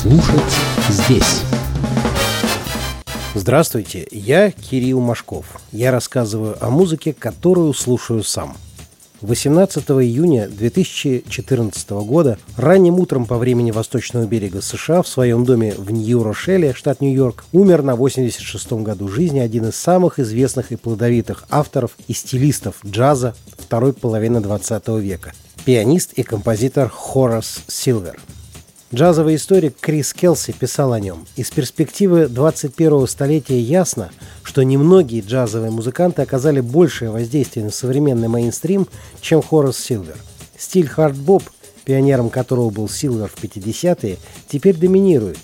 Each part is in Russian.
Слушать здесь. Здравствуйте, я Кирилл Машков. Я рассказываю о музыке, которую слушаю сам. 18 июня 2014 года ранним утром по времени восточного берега США в своем доме в Нью-Рошеле, штат Нью-Йорк, умер на 86-м году жизни один из самых известных и плодовитых авторов и стилистов джаза второй половины 20 века – пианист и композитор Хорас Силвер – Джазовый историк Крис Келси писал о нем. Из перспективы 21-го столетия ясно, что немногие джазовые музыканты оказали большее воздействие на современный мейнстрим, чем Хорас Силвер. Стиль хард-боб, пионером которого был Силвер в 50-е, теперь доминирует.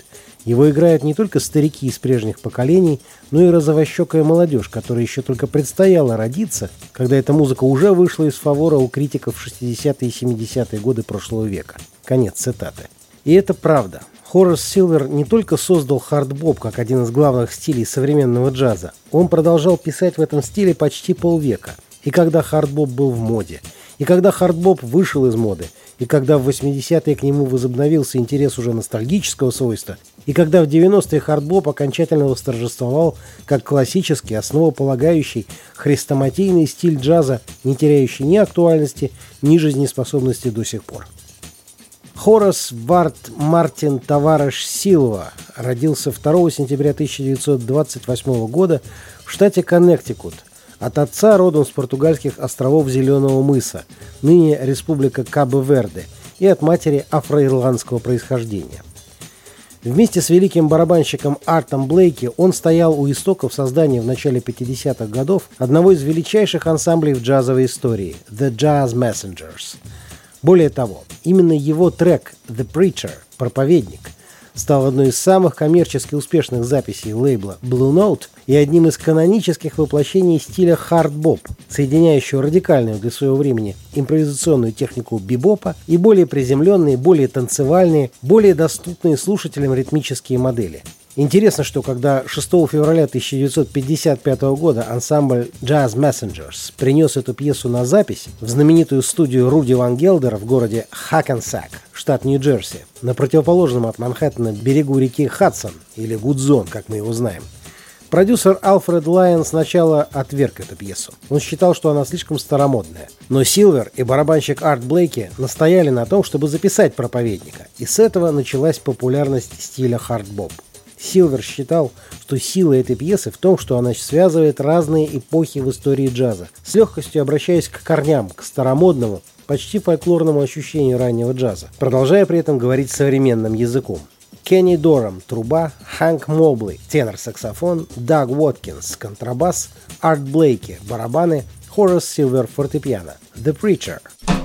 Его играют не только старики из прежних поколений, но и розовощекая молодежь, которая еще только предстояла родиться, когда эта музыка уже вышла из фавора у критиков в 60-е и 70-е годы прошлого века. Конец цитаты. И это правда. Хорас Силвер не только создал хардбоп как один из главных стилей современного джаза, он продолжал писать в этом стиле почти полвека. И когда хардбоп был в моде, и когда хардбоп вышел из моды, и когда в 80-е к нему возобновился интерес уже ностальгического свойства, и когда в 90-е хардбоп окончательно восторжествовал как классический, основополагающий, хрестоматийный стиль джаза, не теряющий ни актуальности, ни жизнеспособности до сих пор. Хорас Варт Мартин Таварыш Силва родился 2 сентября 1928 года в штате Коннектикут от отца родом с португальских островов Зеленого мыса, ныне республика Кабо-Верде, и от матери афроирландского происхождения. Вместе с великим барабанщиком Артом Блейки он стоял у истоков создания в начале 50-х годов одного из величайших ансамблей в джазовой истории – The Jazz Messengers – более того, именно его трек «The Preacher» – «Проповедник» стал одной из самых коммерчески успешных записей лейбла Blue Note и одним из канонических воплощений стиля хард-боп, соединяющего радикальную для своего времени импровизационную технику бибопа и более приземленные, более танцевальные, более доступные слушателям ритмические модели – Интересно, что когда 6 февраля 1955 года ансамбль Jazz Messengers принес эту пьесу на запись в знаменитую студию Руди Ван Гелдера в городе Хакенсак, штат Нью-Джерси, на противоположном от Манхэттена берегу реки Хадсон, или Гудзон, как мы его знаем, Продюсер Алфред Лайон сначала отверг эту пьесу. Он считал, что она слишком старомодная. Но Силвер и барабанщик Арт Блейки настояли на том, чтобы записать проповедника. И с этого началась популярность стиля хард-боб. Силвер считал, что сила этой пьесы в том, что она связывает разные эпохи в истории джаза, с легкостью обращаясь к корням, к старомодному, почти фольклорному ощущению раннего джаза, продолжая при этом говорить современным языком. Кенни Дорам – труба, Хэнк Мобли – тенор-саксофон, Даг Уоткинс – контрабас, Арт Блейки – барабаны, Хорас Силвер – фортепиано, The Preacher –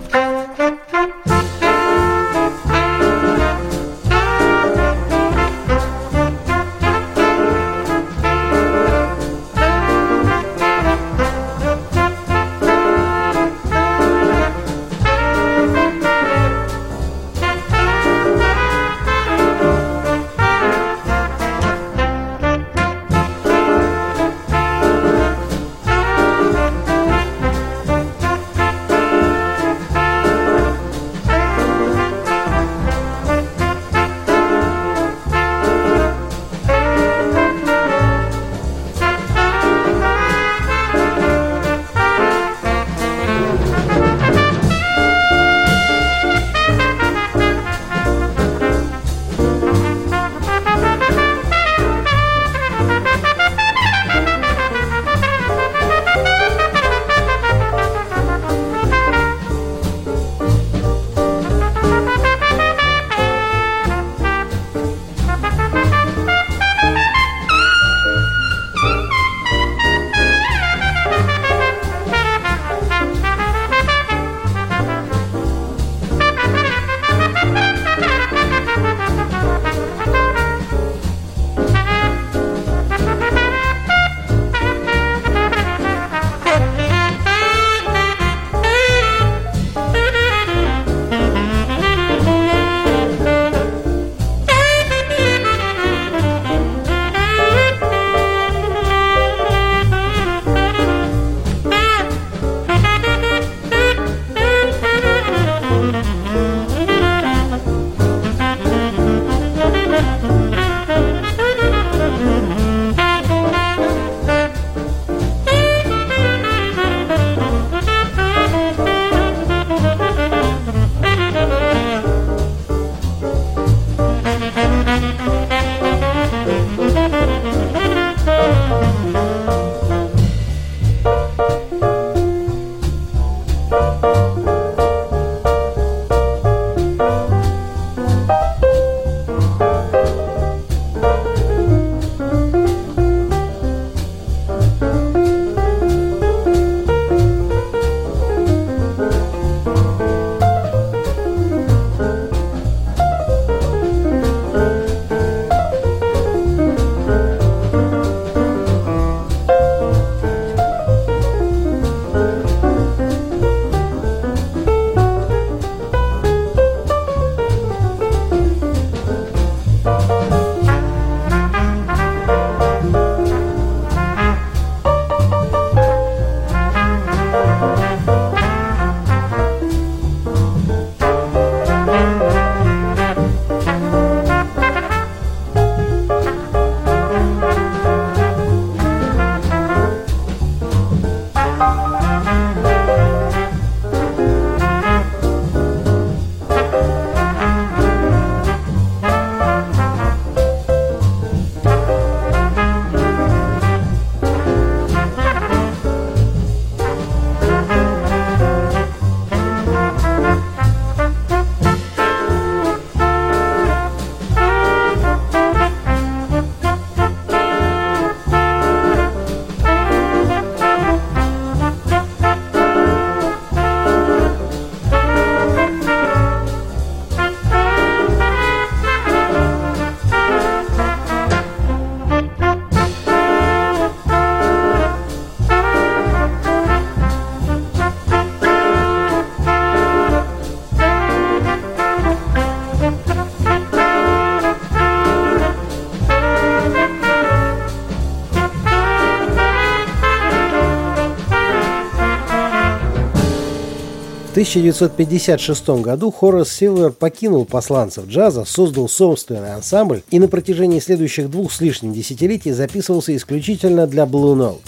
1956 году Хорас Силвер покинул посланцев джаза, создал собственный ансамбль и на протяжении следующих двух с лишним десятилетий записывался исключительно для Blue Note,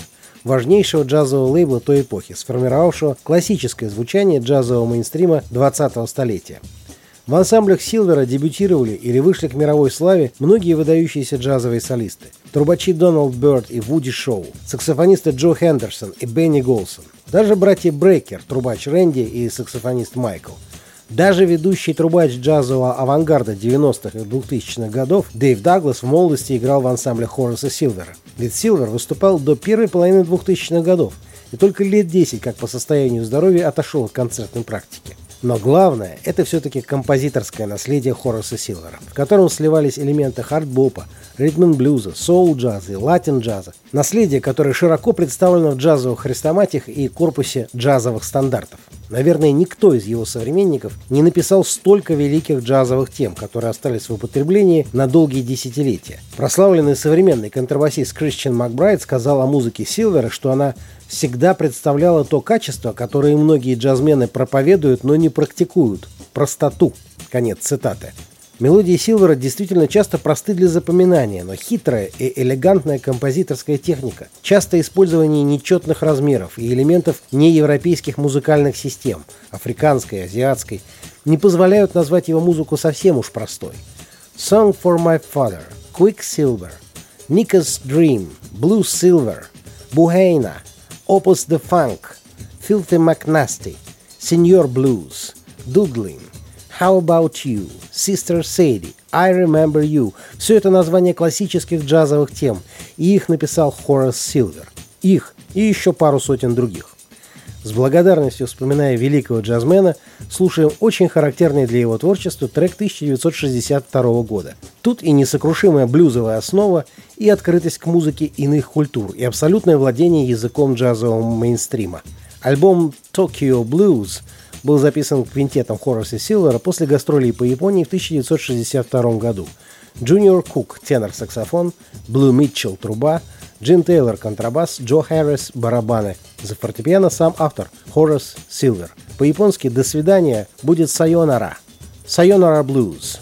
важнейшего джазового лейбла той эпохи, сформировавшего классическое звучание джазового мейнстрима 20-го столетия. В ансамблях Силвера дебютировали или вышли к мировой славе многие выдающиеся джазовые солисты. Трубачи Дональд Бёрд и Вуди Шоу, саксофонисты Джо Хендерсон и Бенни Голсон, даже братья Брейкер, трубач Рэнди и саксофонист Майкл. Даже ведущий трубач джазового авангарда 90-х и 2000-х годов Дэйв Даглас в молодости играл в ансамбле Хорреса Силвера. Ведь Силвер выступал до первой половины 2000-х годов и только лет 10, как по состоянию здоровья, отошел от концертной практики. Но главное – это все-таки композиторское наследие Хорреса Силвера, в котором сливались элементы хард-бопа, ритм-блюза, соул-джаза и латин-джаза. Наследие, которое широко представлено в джазовых хрестоматиях и корпусе джазовых стандартов. Наверное, никто из его современников не написал столько великих джазовых тем, которые остались в употреблении на долгие десятилетия. Прославленный современный контрабасист Кристиан Макбрайт сказал о музыке Силвера, что она всегда представляла то качество, которое многие джазмены проповедуют, но не практикуют – простоту. Конец цитаты. Мелодии Силвера действительно часто просты для запоминания, но хитрая и элегантная композиторская техника, часто использование нечетных размеров и элементов неевропейских музыкальных систем, африканской, азиатской, не позволяют назвать его музыку совсем уж простой. Song for My Father, Quicksilver, Nika's Dream, Blue Silver, Buhaina – Opus the Funk, Filthy McNasty, Senior Blues, Doodling, How About You, Sister Sadie, I Remember You. Все это названия классических джазовых тем, и их написал Хорас Силвер. Их и еще пару сотен других. С благодарностью вспоминая великого джазмена, слушаем очень характерный для его творчества трек 1962 года. Тут и несокрушимая блюзовая основа, и открытость к музыке иных культур, и абсолютное владение языком джазового мейнстрима. Альбом «Tokyo Blues» был записан квинтетом Хорреса Силвера после гастролей по Японии в 1962 году. Джуниор Кук – тенор-саксофон, Блу Митчелл – труба – Джим Тейлор – контрабас, Джо Харрис – барабаны. За фортепиано сам автор Хорас Силвер. По-японски «До свидания» будет «Сайонара». «Сайонара Блюз».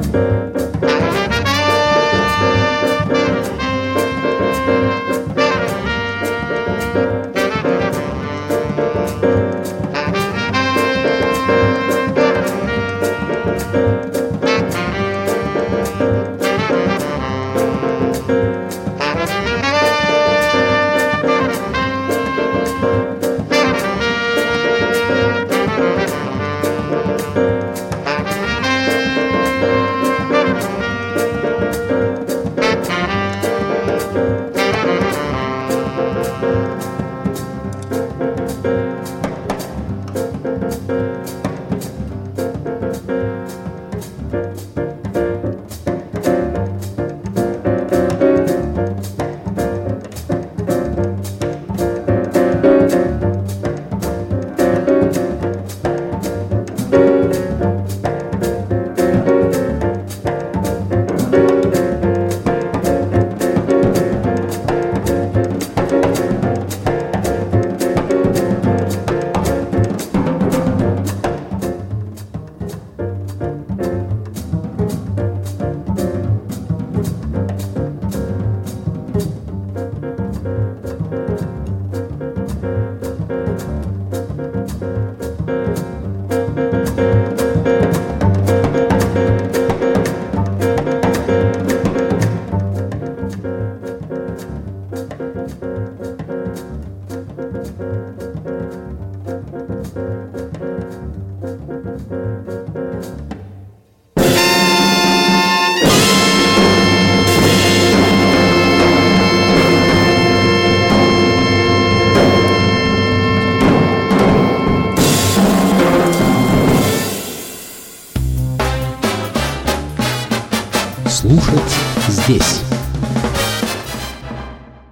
Música